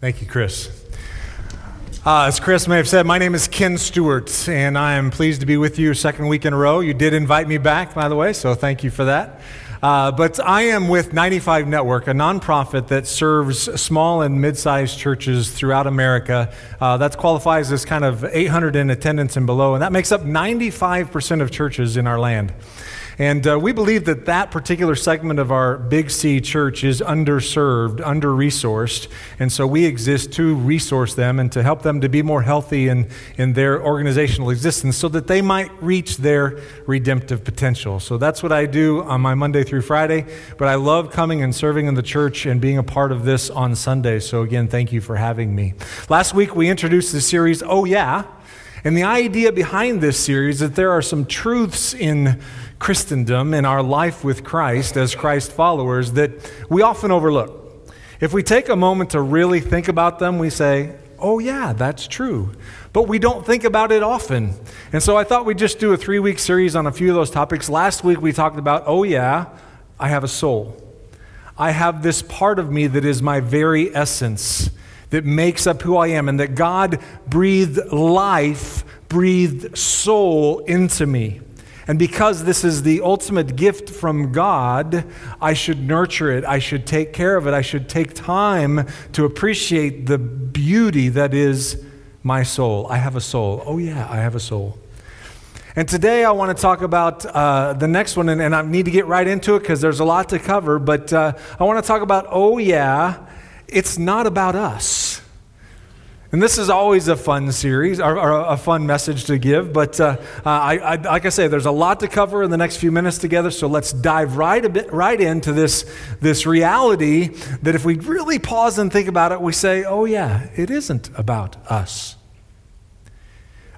Thank you, Chris. Uh, as Chris may have said, my name is Ken Stewart, and I am pleased to be with you second week in a row. You did invite me back, by the way, so thank you for that. Uh, but I am with 95 Network, a nonprofit that serves small and mid sized churches throughout America. Uh, that qualifies as kind of 800 in attendance and below, and that makes up 95% of churches in our land. And uh, we believe that that particular segment of our Big C church is underserved, under resourced. And so we exist to resource them and to help them to be more healthy in, in their organizational existence so that they might reach their redemptive potential. So that's what I do on my Monday through Friday. But I love coming and serving in the church and being a part of this on Sunday. So again, thank you for having me. Last week we introduced the series, Oh Yeah. And the idea behind this series is that there are some truths in Christendom, in our life with Christ as Christ followers, that we often overlook. If we take a moment to really think about them, we say, oh, yeah, that's true. But we don't think about it often. And so I thought we'd just do a three week series on a few of those topics. Last week we talked about, oh, yeah, I have a soul. I have this part of me that is my very essence, that makes up who I am, and that God breathed life, breathed soul into me. And because this is the ultimate gift from God, I should nurture it. I should take care of it. I should take time to appreciate the beauty that is my soul. I have a soul. Oh, yeah, I have a soul. And today I want to talk about uh, the next one, and, and, I need to get right into it because there's a lot to cover. But uh, I want to talk about, oh, yeah, it's not about us. And this is always a fun series, or, or a fun message to give. But uh, I, I, like I say, there's a lot to cover in the next few minutes together. So let's dive right a bit right into this this reality that if we really pause and think about it, we say, "Oh yeah, it isn't about us."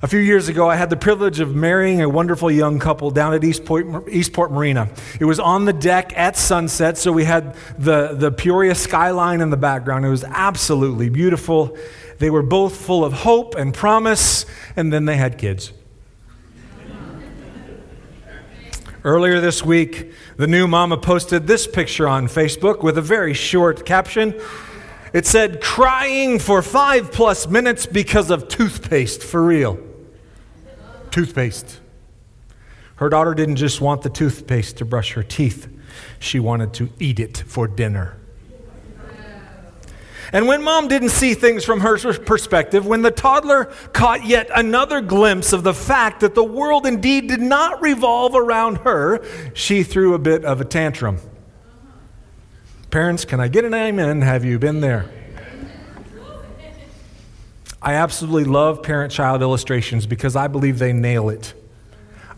A few years ago, I had the privilege of marrying a wonderful young couple down at Eastport, Eastport Marina. It was on the deck at sunset, so we had the, the Peoria skyline in the background. It was absolutely beautiful. They were both full of hope and promise, and then they had kids. Earlier this week, the new mama posted this picture on Facebook with a very short caption. It said, crying for five plus minutes because of toothpaste, for real. Toothpaste. Her daughter didn't just want the toothpaste to brush her teeth, she wanted to eat it for dinner. And when mom didn't see things from her perspective, when the toddler caught yet another glimpse of the fact that the world indeed did not revolve around her, she threw a bit of a tantrum. Parents, can I get an amen? Have you been there? I absolutely love parent child illustrations because I believe they nail it.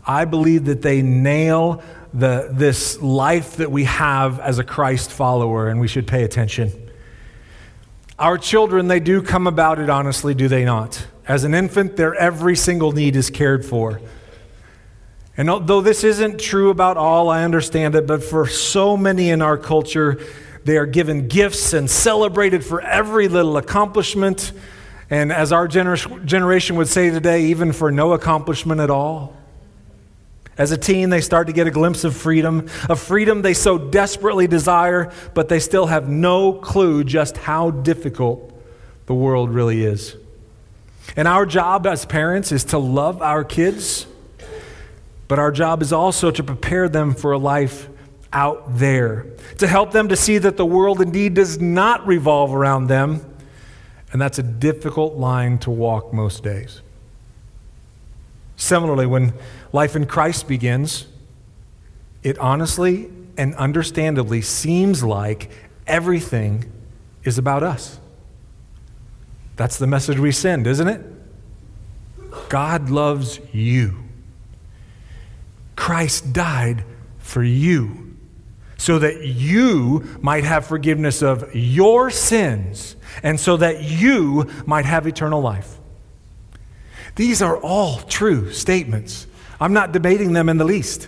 I believe that they nail the, this life that we have as a Christ follower, and we should pay attention. Our children, they do come about it honestly, do they not? As an infant, their every single need is cared for. And though this isn't true about all, I understand it, but for so many in our culture, they are given gifts and celebrated for every little accomplishment. And as our gener- generation would say today, even for no accomplishment at all. As a teen, they start to get a glimpse of freedom, a freedom they so desperately desire, but they still have no clue just how difficult the world really is. And our job as parents is to love our kids, but our job is also to prepare them for a life out there, to help them to see that the world indeed does not revolve around them. And that's a difficult line to walk most days. Similarly, when life in Christ begins, it honestly and understandably seems like everything is about us. That's the message we send, isn't it? God loves you. Christ died for you so that you might have forgiveness of your sins and so that you might have eternal life. These are all true statements. I'm not debating them in the least.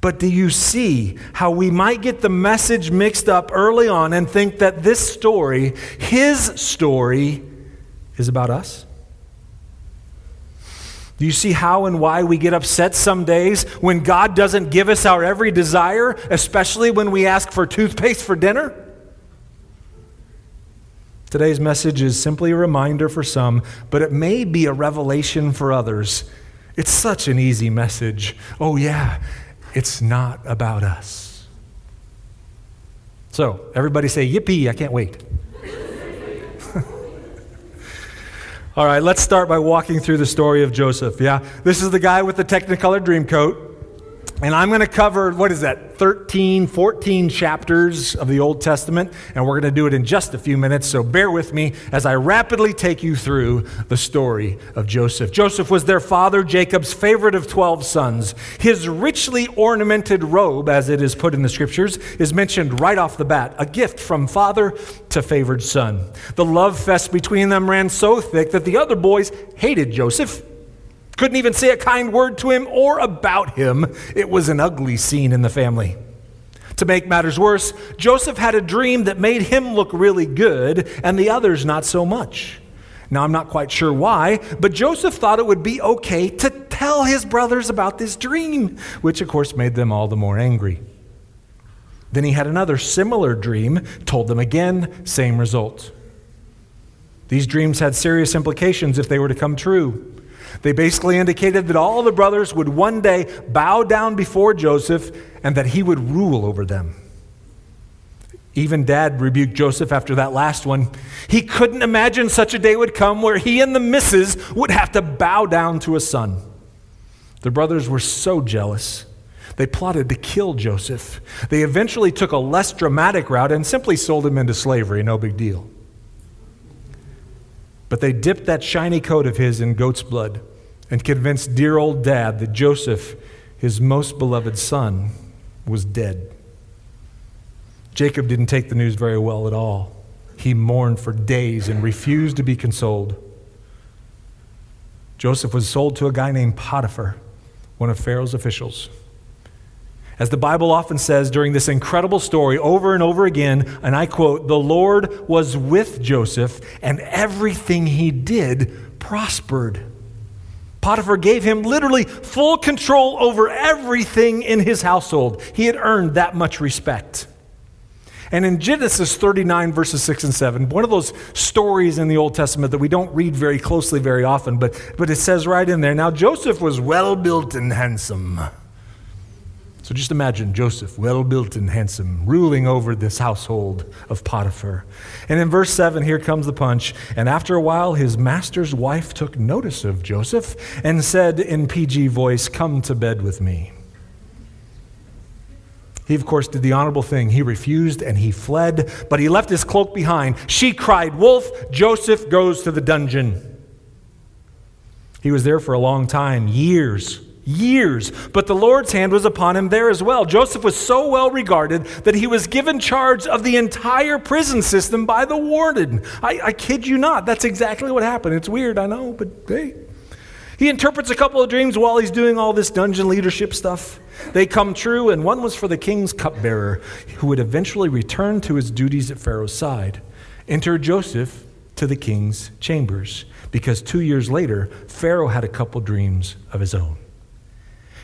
But do you see how we might get the message mixed up early on and think that this story, his story, is about us? Do you see how and why we get upset some days when God doesn't give us our every desire, especially when we ask for toothpaste for dinner? Today's message is simply a reminder for some, but it may be a revelation for others. It's such an easy message. Oh, yeah, it's not about us. So, everybody say, Yippee, I can't wait. All right, let's start by walking through the story of Joseph. Yeah, this is the guy with the Technicolor dream coat. And I'm going to cover, what is that, 13, 14 chapters of the Old Testament. And we're going to do it in just a few minutes. So bear with me as I rapidly take you through the story of Joseph. Joseph was their father, Jacob's favorite of 12 sons. His richly ornamented robe, as it is put in the scriptures, is mentioned right off the bat a gift from father to favored son. The love fest between them ran so thick that the other boys hated Joseph couldn't even say a kind word to him or about him. It was an ugly scene in the family. To make matters worse, Joseph had a dream that made him look really good and the others not so much. Now, I'm not quite sure why, but Joseph thought it would be okay to tell his brothers about this dream, which of course made them all the more angry. Then he had another similar dream, told them again, same result. These dreams had serious implications if they were to come true. They basically indicated that all the brothers would one day bow down before Joseph and that he would rule over them. Even dad rebuked Joseph after that last one. He couldn't imagine such a day would come where he and the missus would have to bow down to a son. The brothers were so jealous. They plotted to kill Joseph. They eventually took a less dramatic route and simply sold him into slavery, no big deal. But they dipped that shiny coat of his in goat's blood and convinced dear old dad that Joseph, his most beloved son, was dead. Jacob didn't take the news very well at all. He mourned for days and refused to be consoled. Joseph was sold to a guy named Potiphar, one of Pharaoh's officials. As the Bible often says during this incredible story over and over again, and I quote, the Lord was with Joseph, and everything he did prospered. Potiphar gave him literally full control over everything in his household. He had earned that much respect. And in Genesis 39, verses 6 and 7, one of those stories in the Old Testament that we don't read very closely very often, but, but it says right in there Now Joseph was well built and handsome. So just imagine Joseph, well built and handsome, ruling over this household of Potiphar. And in verse 7, here comes the punch. And after a while, his master's wife took notice of Joseph and said in PG voice, Come to bed with me. He, of course, did the honorable thing. He refused and he fled, but he left his cloak behind. She cried, Wolf, Joseph goes to the dungeon. He was there for a long time, years years. But the Lord's hand was upon him there as well. Joseph was so well regarded that he was given charge of the entire prison system by the warden. I, I kid you not. That's exactly what happened. It's weird, I know, but hey. He interprets a couple of dreams while he's doing all this dungeon leadership stuff. They come true, and one was for the king's cupbearer, who would eventually return to his duties at Pharaoh's side. Enter Joseph to the king's chambers, because two years later, Pharaoh had a couple dreams of his own.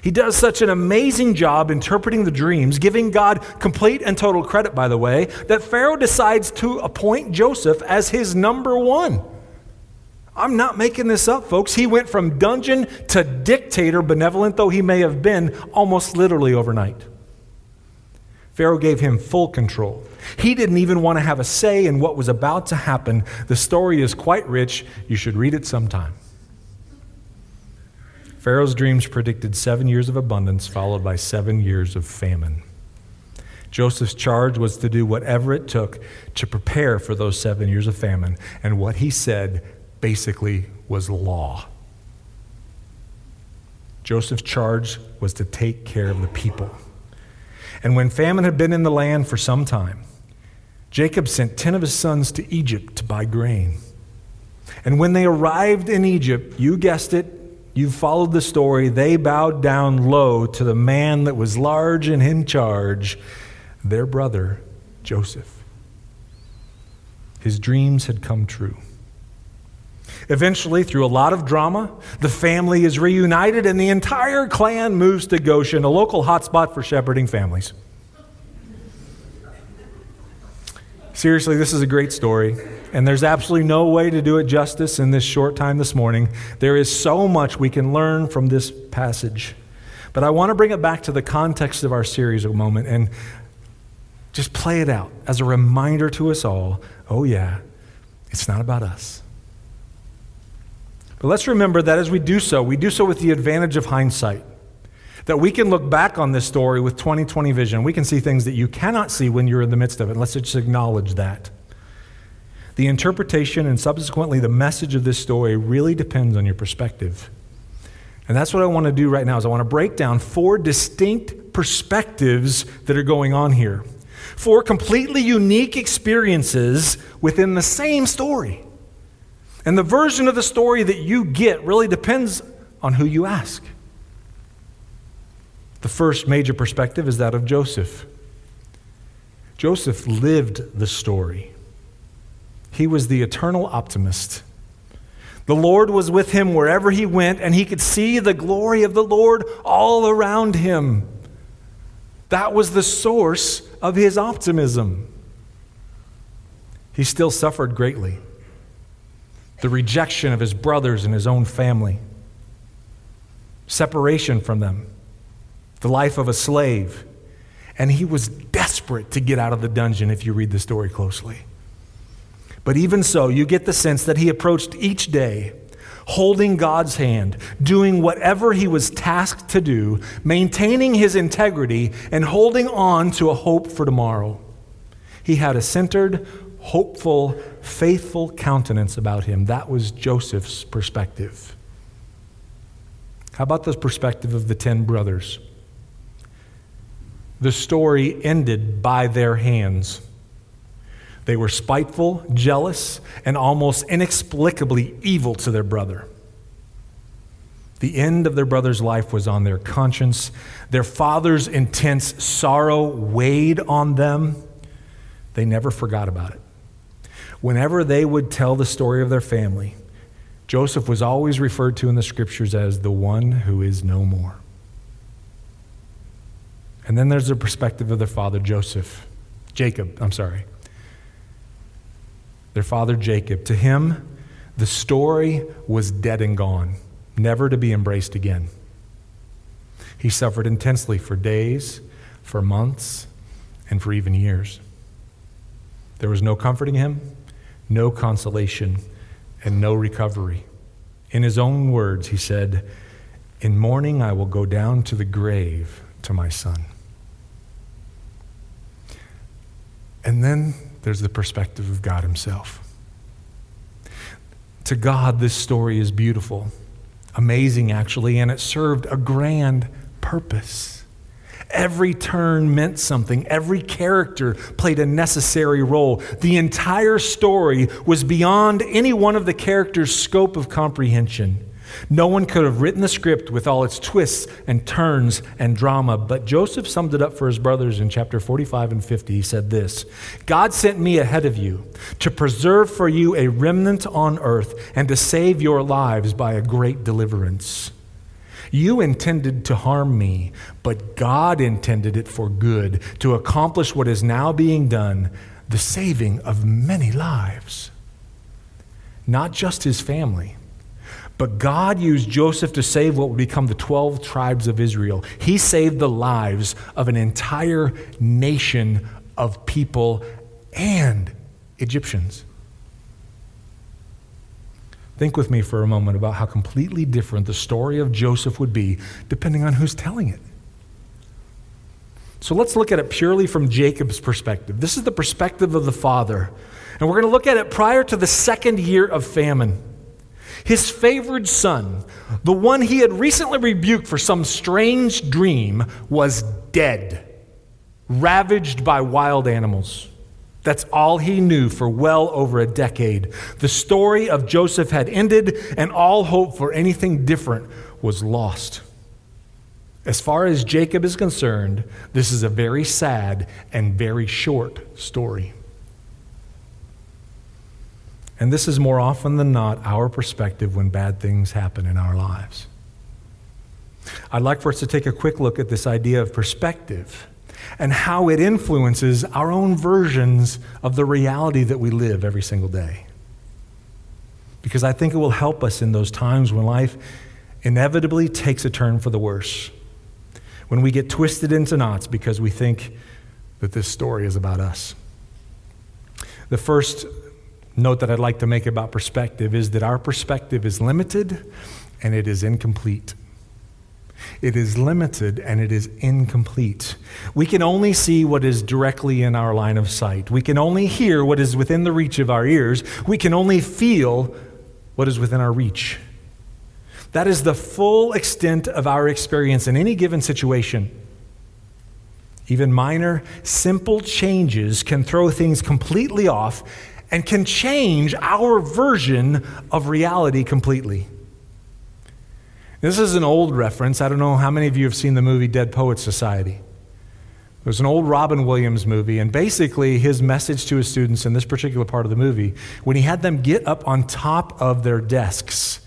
He does such an amazing job interpreting the dreams, giving God complete and total credit, by the way, that Pharaoh decides to appoint Joseph as his number one. I'm not making this up, folks. He went from dungeon to dictator, benevolent though he may have been, almost literally overnight. Pharaoh gave him full control. He didn't even want to have a say in what was about to happen. The story is quite rich. You should read it sometime. Pharaoh's dreams predicted seven years of abundance, followed by seven years of famine. Joseph's charge was to do whatever it took to prepare for those seven years of famine, and what he said basically was law. Joseph's charge was to take care of the people. And when famine had been in the land for some time, Jacob sent 10 of his sons to Egypt to buy grain. And when they arrived in Egypt, you guessed it, You've followed the story. They bowed down low to the man that was large and in charge, their brother, Joseph. His dreams had come true. Eventually, through a lot of drama, the family is reunited and the entire clan moves to Goshen, a local hotspot for shepherding families. Seriously, this is a great story. and there's absolutely no way to do it justice in this short time this morning. There is so much we can learn from this passage. But I want to bring it back to the context of our series a moment and just play it out as a reminder to us all oh, yeah, it's not about us. But let's remember that as we do so, we do so with the advantage of hindsight. That we can look back on this story with 2020 vision. We can see things that you cannot see when you're in the midst of it. Let's just acknowledge that. The interpretation and subsequently the message of this story really depends on your perspective. And that's what I want to do right now is I want to break down four distinct perspectives that are going on here. Four completely unique experiences within the same story. And the version of the story that you get really depends on who you ask. The first major perspective is that of Joseph. Joseph lived the story. He was the eternal optimist. The Lord was with him wherever he went, and he could see the glory of the Lord all around him. That was the source of his optimism. He still suffered greatly the rejection of his brothers and his own family, separation from them, the life of a slave. And he was desperate to get out of the dungeon if you read the story closely. But even so, you get the sense that he approached each day holding God's hand, doing whatever he was tasked to do, maintaining his integrity, and holding on to a hope for tomorrow. He had a centered, hopeful, faithful countenance about him. That was Joseph's perspective. How about the perspective of the ten brothers? The story ended by their hands. They were spiteful, jealous, and almost inexplicably evil to their brother. The end of their brother's life was on their conscience. Their father's intense sorrow weighed on them. They never forgot about it. Whenever they would tell the story of their family, Joseph was always referred to in the scriptures as the one who is no more. And then there's the perspective of their father, Joseph, Jacob, I'm sorry. Their father, Jacob. To him, the story was dead and gone, never to be embraced again. He suffered intensely for days, for months, and for even years. There was no comforting him, no consolation, and no recovery. In his own words, he said, In mourning I will go down to the grave to my son. And then there's the perspective of God Himself. To God, this story is beautiful, amazing actually, and it served a grand purpose. Every turn meant something. Every character played a necessary role. The entire story was beyond any one of the characters' scope of comprehension. No one could have written the script with all its twists and turns and drama, but Joseph summed it up for his brothers in chapter 45 and 50. He said this God sent me ahead of you to preserve for you a remnant on earth and to save your lives by a great deliverance. You intended to harm me, but God intended it for good, to accomplish what is now being done, the saving of many lives. Not just his family, but God used Joseph to save what would become the 12 tribes of Israel. He saved the lives of an entire nation of people and Egyptians. Think with me for a moment about how completely different the story of Joseph would be depending on who's telling it. So let's look at it purely from Jacob's perspective. This is the perspective of the father. And we're going to look at it prior to the second year of famine. His favored son, the one he had recently rebuked for some strange dream, was dead, ravaged by wild animals. That's all he knew for well over a decade. The story of Joseph had ended, and all hope for anything different was lost. As far as Jacob is concerned, this is a very sad and very short story. And this is more often than not our perspective when bad things happen in our lives. I'd like for us to take a quick look at this idea of perspective and how it influences our own versions of the reality that we live every single day. Because I think it will help us in those times when life inevitably takes a turn for the worse. When we get twisted into knots because we think that this story is about us. The first note that I'd like to make about perspective is that our perspective is limited and it is incomplete. It is limited and it is incomplete. We can only see what is directly in our line of sight. We can only hear what is within the reach of our ears. We can only feel what is within our reach. That is the full extent of our experience in any given situation. Even minor, simple changes can throw things completely off and can change our version of reality completely. This is an old reference. I don't know how many of you have seen the movie Dead Poets Society. It was an old Robin Williams movie, and basically his message to his students in this particular part of the movie, when he had them get up on top of their desks,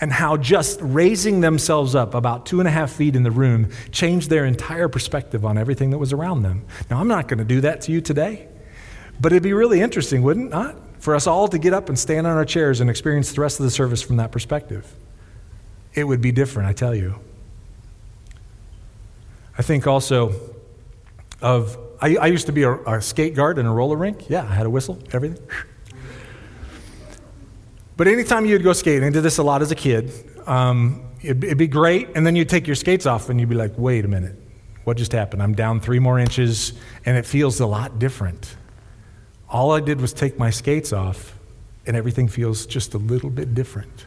and how just raising themselves up about two and a half feet in the room changed their entire perspective on everything that was around them. Now, I'm not going to do that to you today, but it'd be really interesting, wouldn't it not? For us all to get up and stand on our chairs and experience the rest of the service from that perspective it would be different, I tell you. I think also of, I, I used to be a, a, skate guard in a roller rink. Yeah, I had a whistle, everything. But anytime you'd go skating, I did this a lot as a kid, um, it'd, it'd be great, and then you'd take your skates off and you'd be like, wait a minute, what just happened? I'm down three more inches, and it feels a lot different. All I did was take my skates off, and everything feels just a little bit different.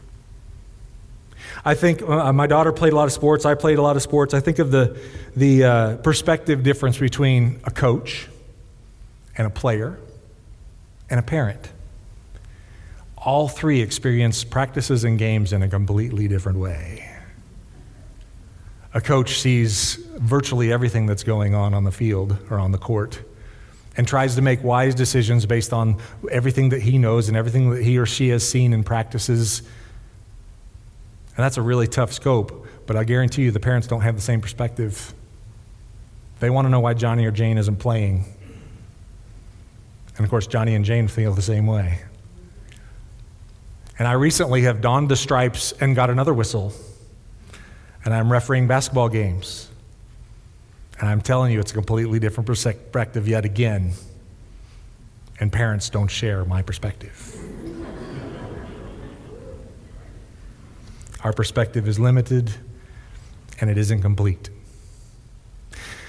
I think uh, my daughter played a lot of sports. I played a lot of sports. I think of the, the uh, perspective difference between a coach and a player and a parent. All three experience practices and games in a completely different way. A coach sees virtually everything that's going on on the field or on the court and tries to make wise decisions based on everything that he knows and everything that he or she has seen and practices and that's a really tough scope, but I guarantee you the parents don't have the same perspective. They want to know why Johnny or Jane isn't playing. And of course, Johnny and Jane feel the same way. And I recently have donned the stripes and got another whistle. And I'm refereeing basketball games. And I'm telling you, it's a completely different perspective yet again. And parents don't share my perspective. Our perspective is limited and it is incomplete.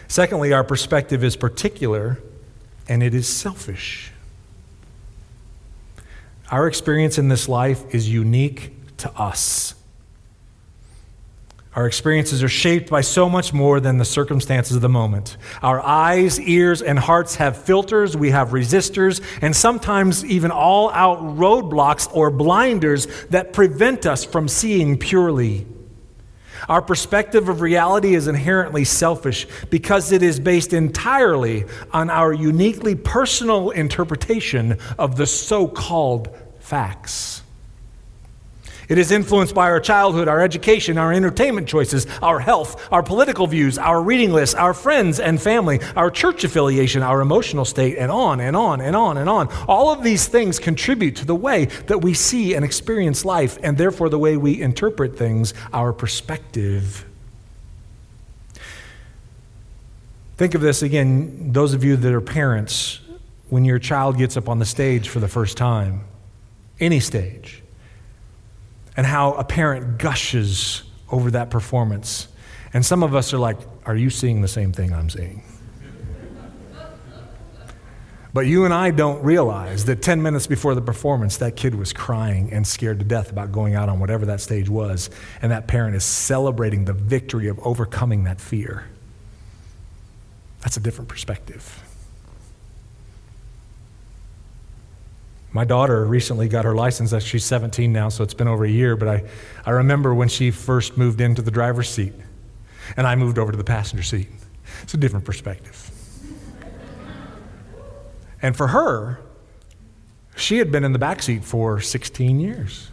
Secondly, our perspective is particular and it is selfish. Our experience in this life is unique to us. Our experiences are shaped by so much more than the circumstances of the moment. Our eyes, ears, and hearts have filters, we have resistors, and sometimes even all out roadblocks or blinders that prevent us from seeing purely. Our perspective of reality is inherently selfish because it is based entirely on our uniquely personal interpretation of the so called facts. It is influenced by our childhood, our education, our entertainment choices, our health, our political views, our reading lists, our friends and family, our church affiliation, our emotional state, and on and on and on and on. All of these things contribute to the way that we see and experience life, and therefore the way we interpret things, our perspective. Think of this again, those of you that are parents, when your child gets up on the stage for the first time, any stage and how a parent gushes over that performance. And some of us are like, Are you seeing the same thing I'm seeing? But you and I don't realize that 10 minutes before the performance, that kid was crying and scared to death about going out on whatever that stage was. And that parent is celebrating the victory of overcoming that fear. That's a different perspective. My daughter recently got her license. She's 17 now, so it's been over a year. But I, I remember when she first moved into the driver's seat, and I moved over to the passenger seat. It's a different perspective. and for her, she had been in the back seat for 16 years.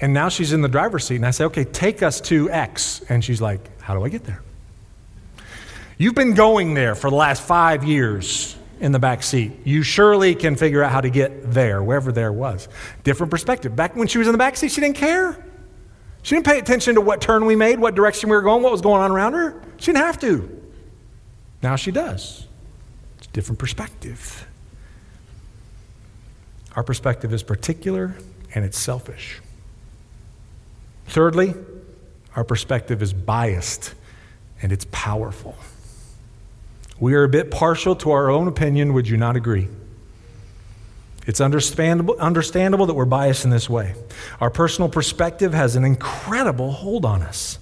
And now she's in the driver's seat, and I say, okay, take us to X. And she's like, how do I get there? You've been going there for the last five years in the back seat. You surely can figure out how to get there, wherever there was. Different perspective. Back when she was in the back seat, she didn't care. She didn't pay attention to what turn we made, what direction we were going, what was going on around her. She didn't have to. Now she does. It's a different perspective. Our perspective is particular and it's selfish. Thirdly, our perspective is biased and it's powerful. We are a bit partial to our own opinion, would you not agree? It's understandable, understandable that we're biased in this way. Our personal perspective has an incredible hold on us.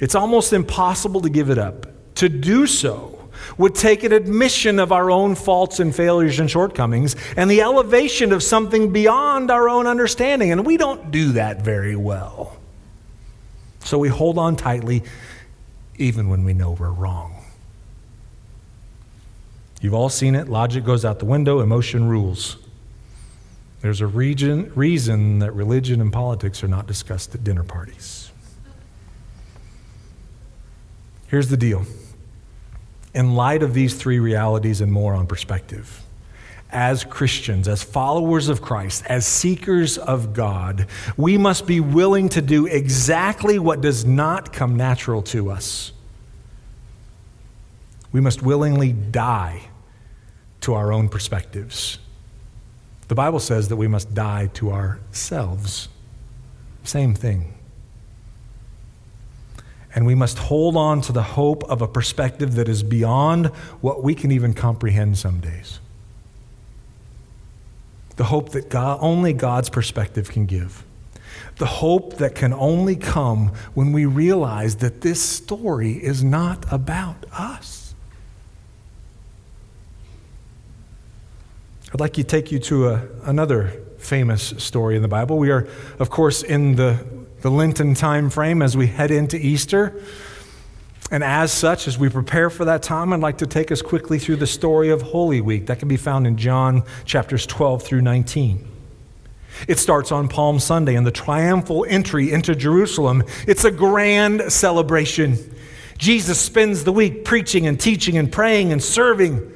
It's almost impossible to give it up. To do so would take an admission of our own faults and failures and shortcomings and the elevation of something beyond our own understanding. And we don't do that very well. So we hold on tightly even when we know we're wrong. You've all seen it. Logic goes out the window, emotion rules. There's a region, reason that religion and politics are not discussed at dinner parties. Here's the deal. In light of these three realities and more on perspective, as Christians, as followers of Christ, as seekers of God, we must be willing to do exactly what does not come natural to us. We must willingly die to our own perspectives. The Bible says that we must die to ourselves. Same thing. And we must hold on to the hope of a perspective that is beyond what we can even comprehend some days. The hope that God, only God's perspective can give. The hope that can only come when we realize that this story is not about us. I'd like to take you to a, another famous story in the Bible. We are, of course, in the, the Lenten time frame as we head into Easter. And as such, as we prepare for that time, I'd like to take us quickly through the story of Holy Week. That can be found in John chapters 12 through 19. It starts on Palm Sunday and the triumphal entry into Jerusalem. It's a grand celebration. Jesus spends the week preaching and teaching and praying and serving.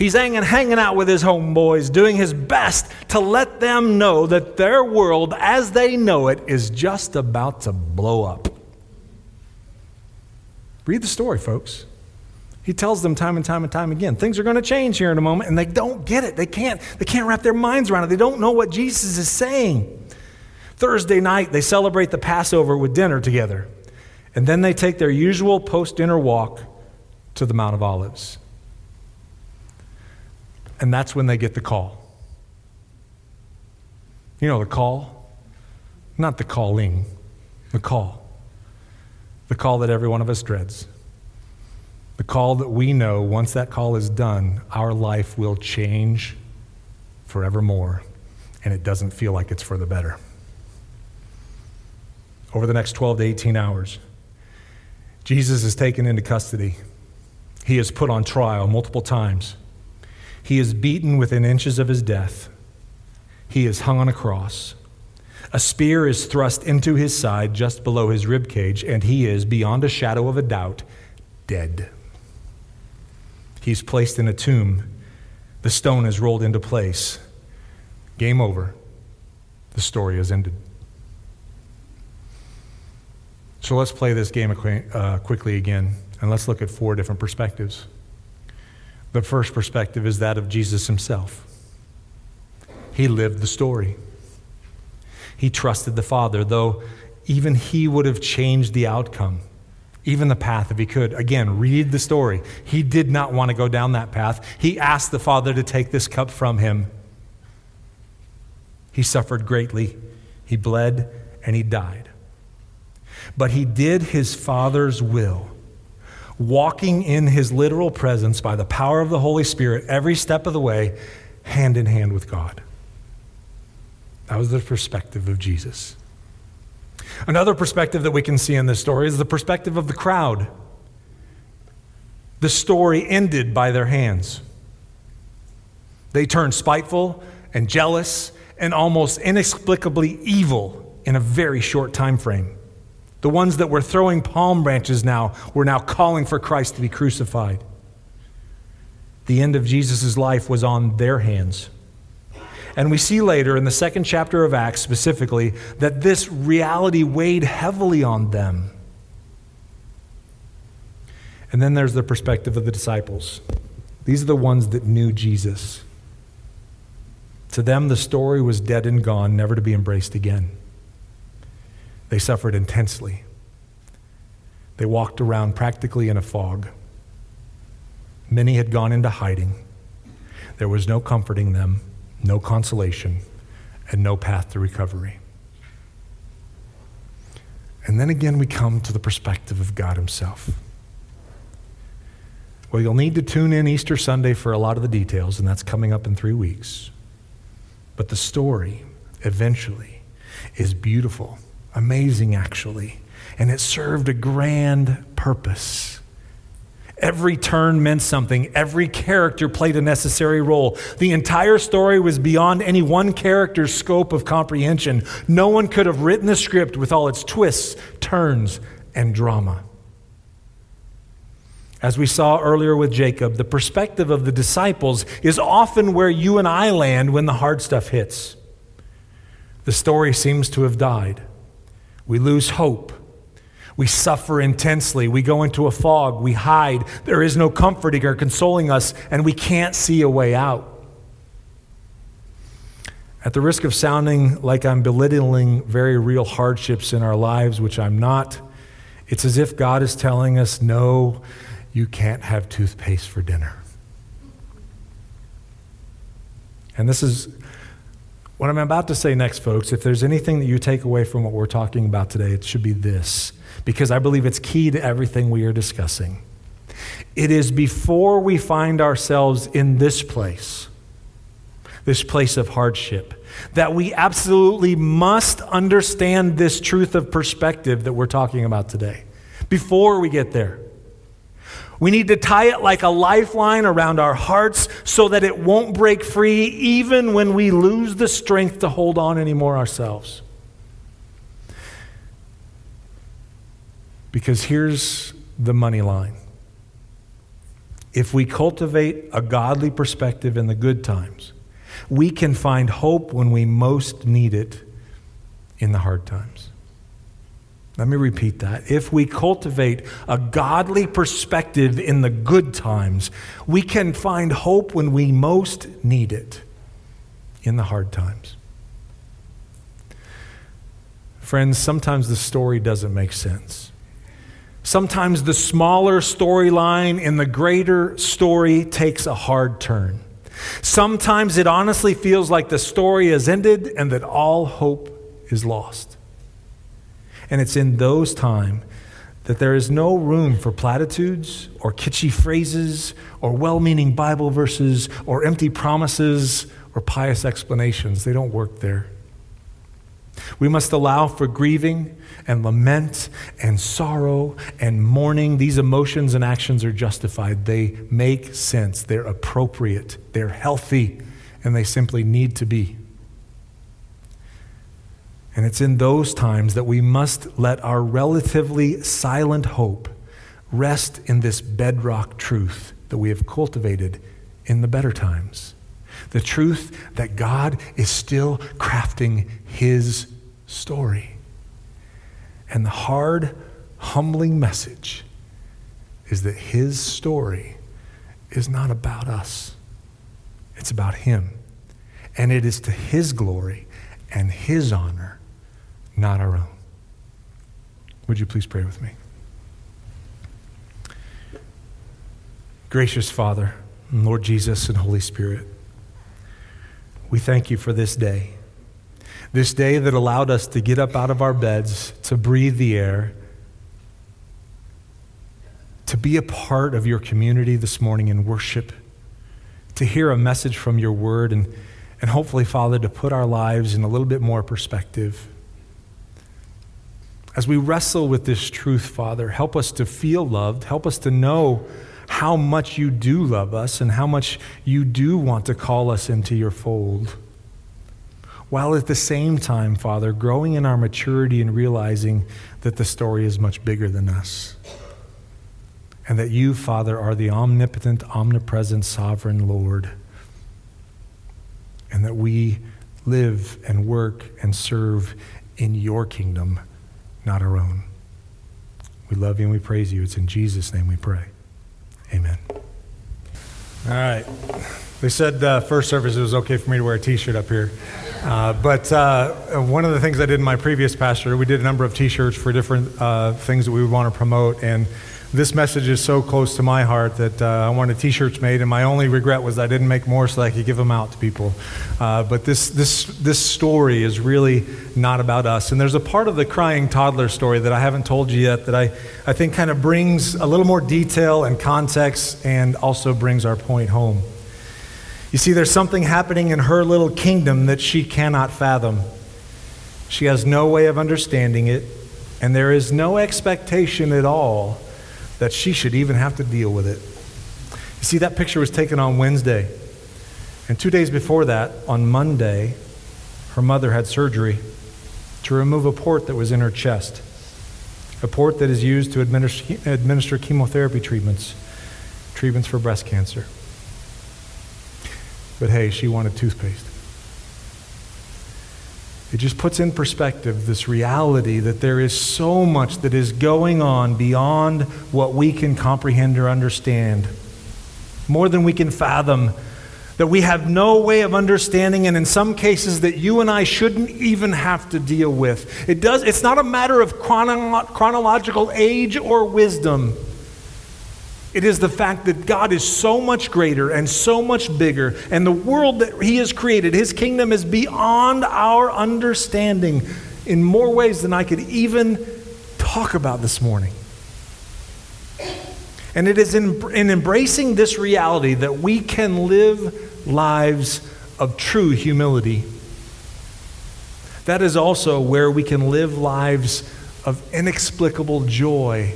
He's hanging, hanging out with his homeboys, doing his best to let them know that their world, as they know it, is just about to blow up. Read the story, folks. He tells them time and time and time again, things are going to change here in a moment, and they don't get it. They can't, they can't wrap their minds around it. They don't know what Jesus is saying. Thursday night, they celebrate the Passover with dinner together. And then they take their usual post dinner walk to the Mount of Olives. And that's when they get the call. You know, the call? Not the calling, the call. The call that every one of us dreads. The call that we know once that call is done, our life will change forevermore, and it doesn't feel like it's for the better. Over the next 12 to 18 hours, Jesus is taken into custody. He is put on trial multiple times. He is beaten within inches of his death. He is hung on a cross. A spear is thrust into his side just below his rib cage, and he is, beyond a shadow of a doubt, dead. He's placed in a tomb. The stone is rolled into place. Game over. The story has ended. So let's play this game uh, quickly again, and let's look at four different perspectives. The first perspective is that of Jesus himself. He lived the story. He trusted the Father, though even he would have changed the outcome, even the path if he could. Again, read the story. He did not want to go down that path. He asked the Father to take this cup from him. He suffered greatly, he bled, and he died. But he did his Father's will walking in his literal presence by the power of the Holy Spirit every step of the way, hand in hand with God. That was the perspective of Jesus. Another perspective that we can see in this story is the perspective of the crowd. The story ended by their hands. They turned spiteful and jealous and almost inexplicably evil in a very short time frame. The ones that were throwing palm branches now were now calling for Christ to be crucified. The end of Jesus' life was on their hands. And we see later in the second chapter of Acts specifically that this reality weighed heavily on them. And then there's the perspective of the disciples. These are the ones that knew Jesus. To them, the story was dead and gone, never to be embraced again. They suffered intensely. They walked around practically in a fog. Many had gone into hiding. There was no comforting them, no consolation, and no path to recovery. And then again, we come to the perspective of God Himself. Well, you'll need to tune in Easter Sunday for a lot of the details, and that's coming up in three weeks. But the story, eventually, is beautiful, amazing, actually, and it served a grand purpose. Every turn meant something. Every character played a necessary role. The entire story was beyond any one character's scope of comprehension. No one could have written the script with all its twists, turns, and drama. As we saw earlier with Jacob, the perspective of the disciples is often where you and I land when the hard stuff hits. The story seems to have died. We lose hope. We suffer intensely. We go into a fog. We hide. There is no comforting or consoling us, and we can't see a way out. At the risk of sounding like I'm belittling very real hardships in our lives, which I'm not, it's as if God is telling us, no, you can't have toothpaste for dinner. And this is what I'm about to say next, folks. If there's anything that you take away from what we're talking about today, it should be this because I believe it's key to everything we are discussing. It is before we find ourselves in this place, this place of hardship, that we absolutely must understand this truth of perspective that we're talking about today. Before we get there, we need to tie it like a lifeline around our hearts so that it won't break free even when we lose the strength to hold on anymore ourselves. Because here's the money line. If we cultivate a godly perspective in the good times, we can find hope when we most need it in the hard times. Let me repeat that. If we cultivate a godly perspective in the good times, we can find hope when we most need it in the hard times. Friends, sometimes the story doesn't make sense. Sometimes the smaller storyline in the greater story takes a hard turn. Sometimes it honestly feels like the story has ended and that all hope is lost. And it's in those times that there is no room for platitudes or kitschy phrases or well meaning Bible verses or empty promises or pious explanations. They don't work there. We must allow for grieving and lament and sorrow and mourning. These emotions and actions are justified. They make sense. They're appropriate. They're healthy. And they simply need to be. And it's in those times that we must let our relatively silent hope rest in this bedrock truth that we have cultivated in the better times. The truth that God is still crafting His story. And the hard, humbling message is that His story is not about us, it's about Him. And it is to His glory and His honor, not our own. Would you please pray with me? Gracious Father, Lord Jesus, and Holy Spirit, we thank you for this day. This day that allowed us to get up out of our beds, to breathe the air, to be a part of your community this morning in worship, to hear a message from your word, and, and hopefully, Father, to put our lives in a little bit more perspective. As we wrestle with this truth, Father, help us to feel loved, help us to know how much you do love us and how much you do want to call us into your fold. while at the same time, Father, growing in our maturity and realizing that the story is much bigger than us. And that you, Father, are the omnipotent, omnipresent, sovereign Lord. And that we live and work and serve in your kingdom, not our own. We love you and we praise you. It's in Jesus' name we pray. Amen. All right. They said uh, first service it was okay for me to wear a T-shirt up here, uh, but uh, one of the things I did in my previous pastor, we did a number of T-shirts for different uh, things that we would want to promote, and this message is so close to my heart that uh, I wanted T-shirts made, and my only regret was I didn't make more so I could give them out to people. Uh, but this this this story is really not about us, and there's a part of the crying toddler story that I haven't told you yet that I I think kind of brings a little more detail and context, and also brings our point home. You see, there's something happening in her little kingdom that she cannot fathom. She has no way of understanding it, and there is no expectation at all that she should even have to deal with it. You see, that picture was taken on Wednesday. And two days before that, on Monday, her mother had surgery to remove a port that was in her chest, a port that is used to administer, administer chemotherapy treatments, treatments for breast cancer. But hey, she wanted toothpaste. It just puts in perspective this reality that there is so much that is going on beyond what we can comprehend or understand, more than we can fathom, that we have no way of understanding, and in some cases that you and I shouldn't even have to deal with. It does, it's not a matter of chrono- chronological age or wisdom. It is the fact that God is so much greater and so much bigger, and the world that He has created, His kingdom is beyond our understanding in more ways than I could even talk about this morning. And it is in, in embracing this reality that we can live lives of true humility. That is also where we can live lives of inexplicable joy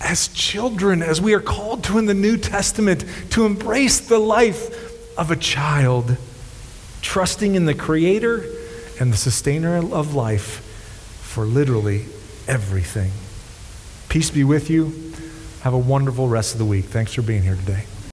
as children, as we are called to in the New Testament, to embrace the life of a child, trusting in the Creator and the sustainer of life for literally everything. Peace be with you. Have a wonderful rest of the week. Thanks for being here today.